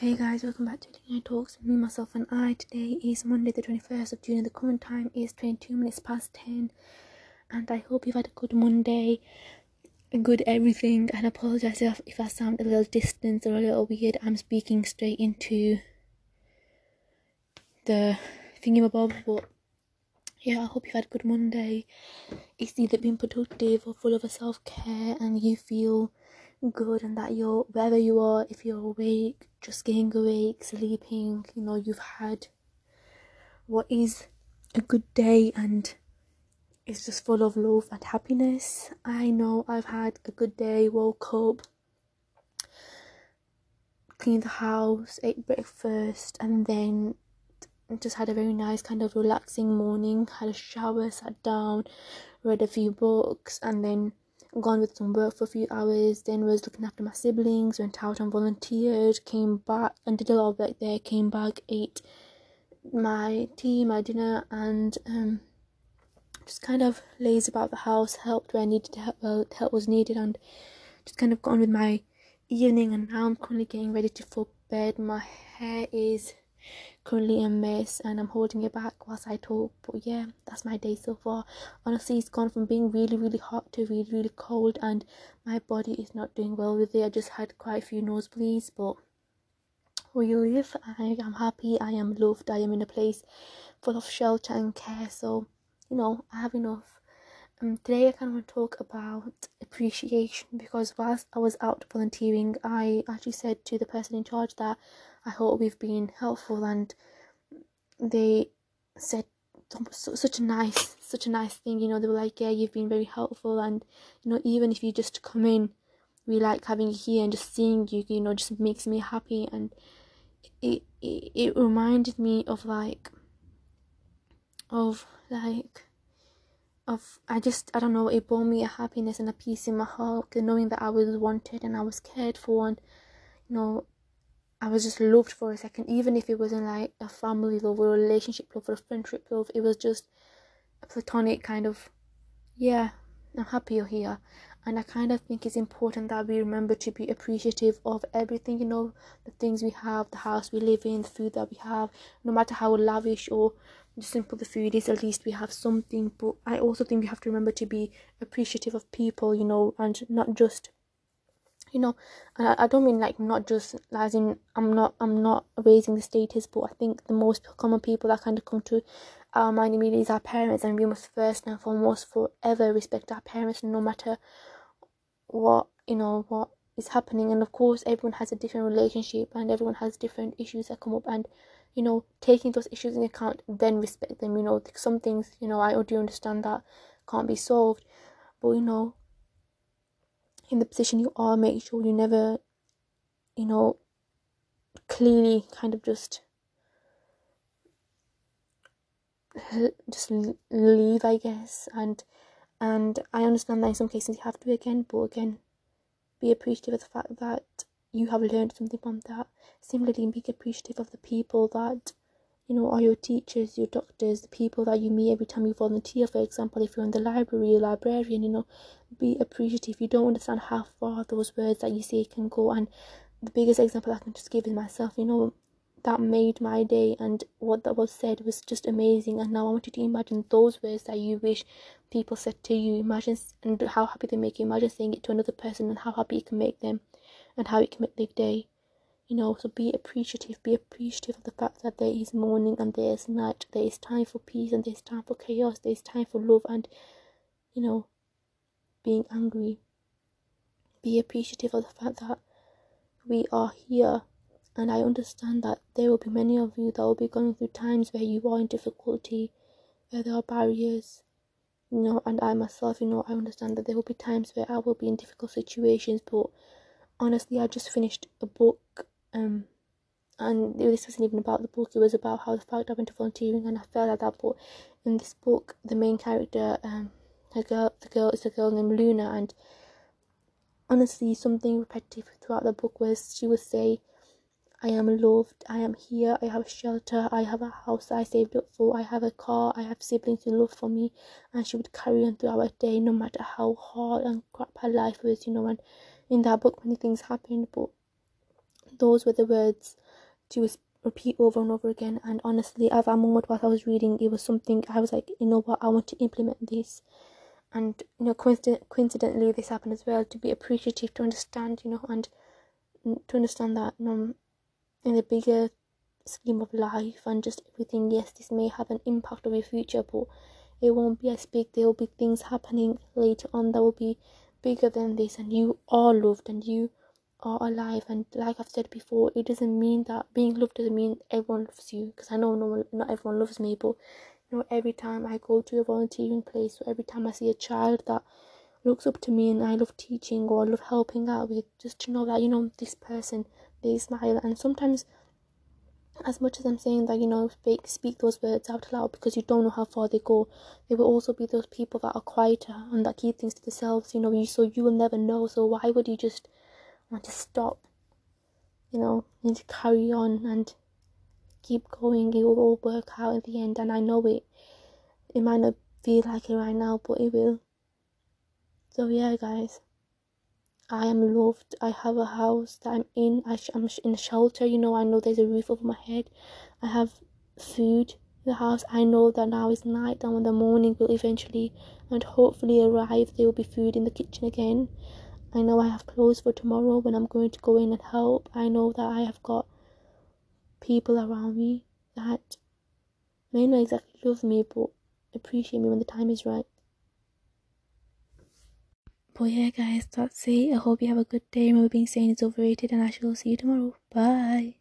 Hey guys, welcome back to Night Talks. Me, myself, and I. Today is Monday, the 21st of June, the current time is 22 minutes past 10. And I hope you've had a good Monday, a good everything. And I apologize if, if I sound a little distant or a little weird. I'm speaking straight into the thingamabob, but yeah, I hope you've had a good Monday. It's either been productive or full of self care, and you feel good and that you're wherever you are, if you're awake, just getting awake, sleeping, you know, you've had what is a good day and it's just full of love and happiness. I know I've had a good day, woke up, cleaned the house, ate breakfast, and then just had a very nice kind of relaxing morning. Had a shower, sat down, read a few books, and then gone with some work for a few hours, then was looking after my siblings, went out and volunteered, came back and did a lot of work there, came back, ate my tea, my dinner, and um, just kind of lazy about the house, helped where I needed help, well, help was needed, and just kind of on with my evening. And now I'm currently getting ready to for bed. My hair is currently a mess and I'm holding it back whilst I talk. But yeah, that's my day so far. Honestly, it's gone from being really, really hot to really, really cold, and my body is not doing well with it. I just had quite a few nosebleeds, but we live. I am happy. I am loved. I am in a place full of shelter and care. So, you know, I have enough. Um, today I kind of want to talk about appreciation because whilst I was out volunteering, I actually said to the person in charge that I hope we've been helpful and they said such a nice such a nice thing you know they were like yeah you've been very helpful and you know even if you just come in we like having you here and just seeing you you know just makes me happy. And it it, it reminded me of like of like of I just I don't know it brought me a happiness and a peace in my heart knowing that I was wanted and I was cared for and you know I was just loved for a second, even if it wasn't like a family love or a relationship love or a friendship love. It was just a platonic kind of, yeah, I'm happy you're here. And I kind of think it's important that we remember to be appreciative of everything, you know, the things we have, the house we live in, the food that we have, no matter how lavish or simple the food is, at least we have something. But I also think we have to remember to be appreciative of people, you know, and not just you know and I, I don't mean like not just as in i'm not i'm not raising the status but i think the most common people that kind of come to our mind immediately is our parents and we must first and foremost forever respect our parents no matter what you know what is happening. And of course everyone has a different relationship and everyone has different issues that come up and you know taking those issues in account then respect them you know some things you know i do understand that can't be solved but you know in the position you are, make sure you never, you know, clearly kind of just just leave, I guess, and and I understand that in some cases you have to again, but again, be appreciative of the fact that you have learned something from that. Similarly, be appreciative of the people that you know, are your teachers, your doctors, the people that you meet every time you volunteer. For example, if you're in the library, a librarian, you know, be appreciative. You don't understand how far those words that you say can go. And the biggest example I can just give is myself. You know, that made my day, and what that was said was just amazing. And now I want you to imagine those words that you wish people said to you. Imagine and how happy they make you. Imagine saying it to another person and how happy it can make them, and how it can make their day you know so be appreciative be appreciative of the fact that there is morning and there is night there is time for peace and there's time for chaos there's time for love and you know being angry. Be appreciative of the fact that we are here. And i understand that there will be many of you that will be going through times where you are in difficulty where there are barriers you know and i myself you know i understand that there will be times where i will be in difficult situations but honestly i just finished a book um, and this wasn't even about the book, it was about how the fact I went to volunteering and I felt at that book. In this book, the main character, um, the girl, the girl is a girl named Luna, and honestly, something repetitive throughout the book was she would say, I am loved, I am here, I have shelter, I have a house I saved up for, I have a car, I have siblings who love for me, and she would carry on throughout her day no matter how hard and crap her life was, you know. And in that book, many things happened, but those were the words to repeat over and over again. And honestly, at that moment while I was reading, it was something I was like, you know what, I want to implement this. And you know, coincident- coincidentally, this happened as well. To be appreciative, to understand, you know, and to understand that, you know, in the bigger scheme of life and just everything, yes, this may have an impact on your future, but it won't be as big. There will be things happening later on that will be bigger than this, and you are loved and you are alive. And like I've said before, it doesn't mean that being loved doesn't mean everyone loves you, because I know no, not everyone loves me, but you know, every time I go to a volunteering place, or every time I see a child that looks up to me and I love teaching or I love helping out with, just to know that you know this person, they smile, and sometimes as much as I'm saying that, you know, speak, speak those words out loud because you don't know how far they go, there will also be those people that are quieter and that keep things to themselves, you know, you, so you will never know. So why would you just want to stop, you know, Need to carry on and keep going? It will all work out in the end, and I know it. It might not feel like it right now, but it will. So, yeah, guys. I am loved. I have a house that I'm in. I am in a shelter. You know, I know there's a roof over my head. I have food in the house. I know that now is night and when the morning will eventually and hopefully arrive, there will be food in the kitchen again. I know I have clothes for tomorrow when I'm going to go in and help. I know that I have got people around me that may not exactly love me but appreciate me when the time is right. But yeah, guys, that's it. I hope you have a good day. Remember, being sane is overrated, and I shall see you tomorrow. Bye.